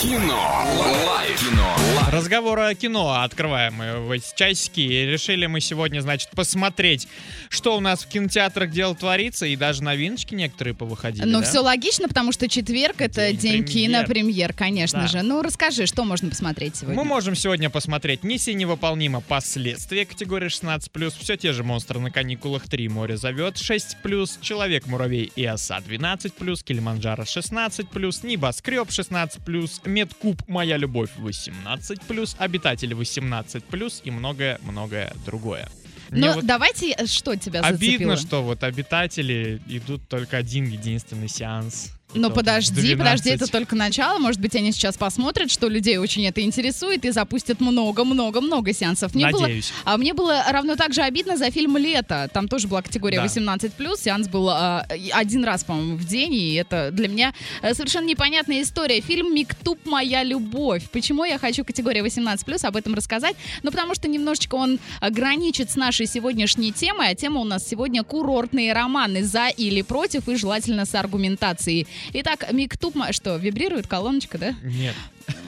Кино. Лайф. Кино. Разговор о кино открываем мы в эти часики. И решили мы сегодня, значит, посмотреть, что у нас в кинотеатрах дело творится, и даже новиночки некоторые повыходили. Ну, да? все логично, потому что четверг это День день, премьер. кинопремьер, конечно Да. же. Ну, расскажи, что можно посмотреть сегодня? Мы можем сегодня посмотреть «Миссия невыполнима. Последствия» категории 16+, все те же «Монстры на каникулах 3. Море зовет» 6+, «Человек-муравей и оса» 12+, «Килиманджаро» 16+, «Небоскреб» 16+, «Медкуб. Моя любовь» 18+, «Обитатели» 18+, и многое-многое другое. Мне Ну, вот давайте, э, что тебя зацепило? обидно, что вот «Обитатели» идут только один единственный сеанс. То подожди, 12. подожди, это только начало. Может быть, они сейчас посмотрят, что людей очень это интересует, и запустят много-много-много сеансов. Мне было, Надеюсь. а мне было равно так же обидно за фильм «Лето». Там тоже была категория Да. 18+. Сеанс был а, один раз, по-моему, в день, и это для меня э, совершенно непонятная история. Фильм «Миктуб. Моя любовь». Почему я хочу категорию 18+, об этом рассказать? Ну, потому что немножечко он граничит с нашей сегодняшней темой, а тема у нас сегодня курортные романы «За» или «Против», и желательно с аргументацией. Итак, «Миктуб». Что, вибрирует колоночка, да? Нет.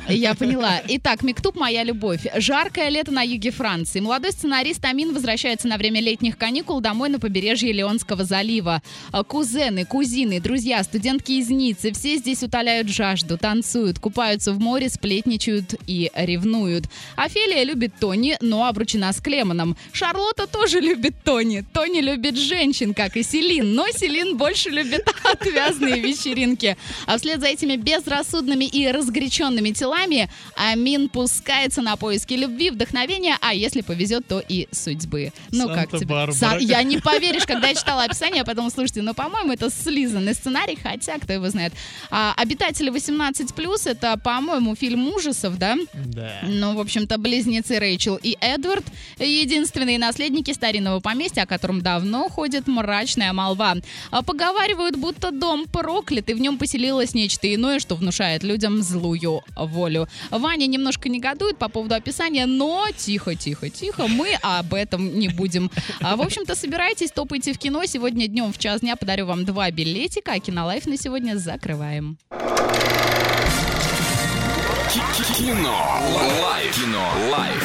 Я поняла. Итак, Миктуб «Моя любовь». Жаркое лето на юге Франции. Молодой сценарист Амин возвращается на время летних каникул домой на побережье Леонского залива. Кузены, кузины, друзья, студентки из Ниццы. Все здесь утоляют жажду, танцуют, купаются в море, сплетничают и ревнуют. Офелия любит Тони, но обручена с Клемоном. Шарлотта тоже любит Тони. Тони любит женщин, как и Селин. Но Селин больше любит отвязные вечеринки. А вслед за этими безрассудными и разгоряченными телами Амин пускается на поиски любви, вдохновения, а если повезет, то и судьбы. Ну как тебе? Санта-Барбара. Са- Я не поверишь, когда я читала описание, я подумала, слушайте, ну, по-моему, это слизанный сценарий, хотя, кто его знает. А, «Обитатели 18+,» это, по-моему, фильм ужасов, да? Да. Ну, в общем-то, близнецы Рэйчел и Эдвард — единственные наследники старинного поместья, о котором давно ходит мрачная молва. А Поговаривают, будто дом проклят, и в нем поселилось нечто иное, что внушает людям злую волю. Ваня немножко негодует по поводу описания, но тихо, тихо, тихо, мы об этом не будем. А, в общем-то, собирайтесь, топайте в кино. Сегодня днем в час дня подарю вам два билетика, а Кинолайф на сегодня закрываем. Кино. Лайф. Кино. Лайф.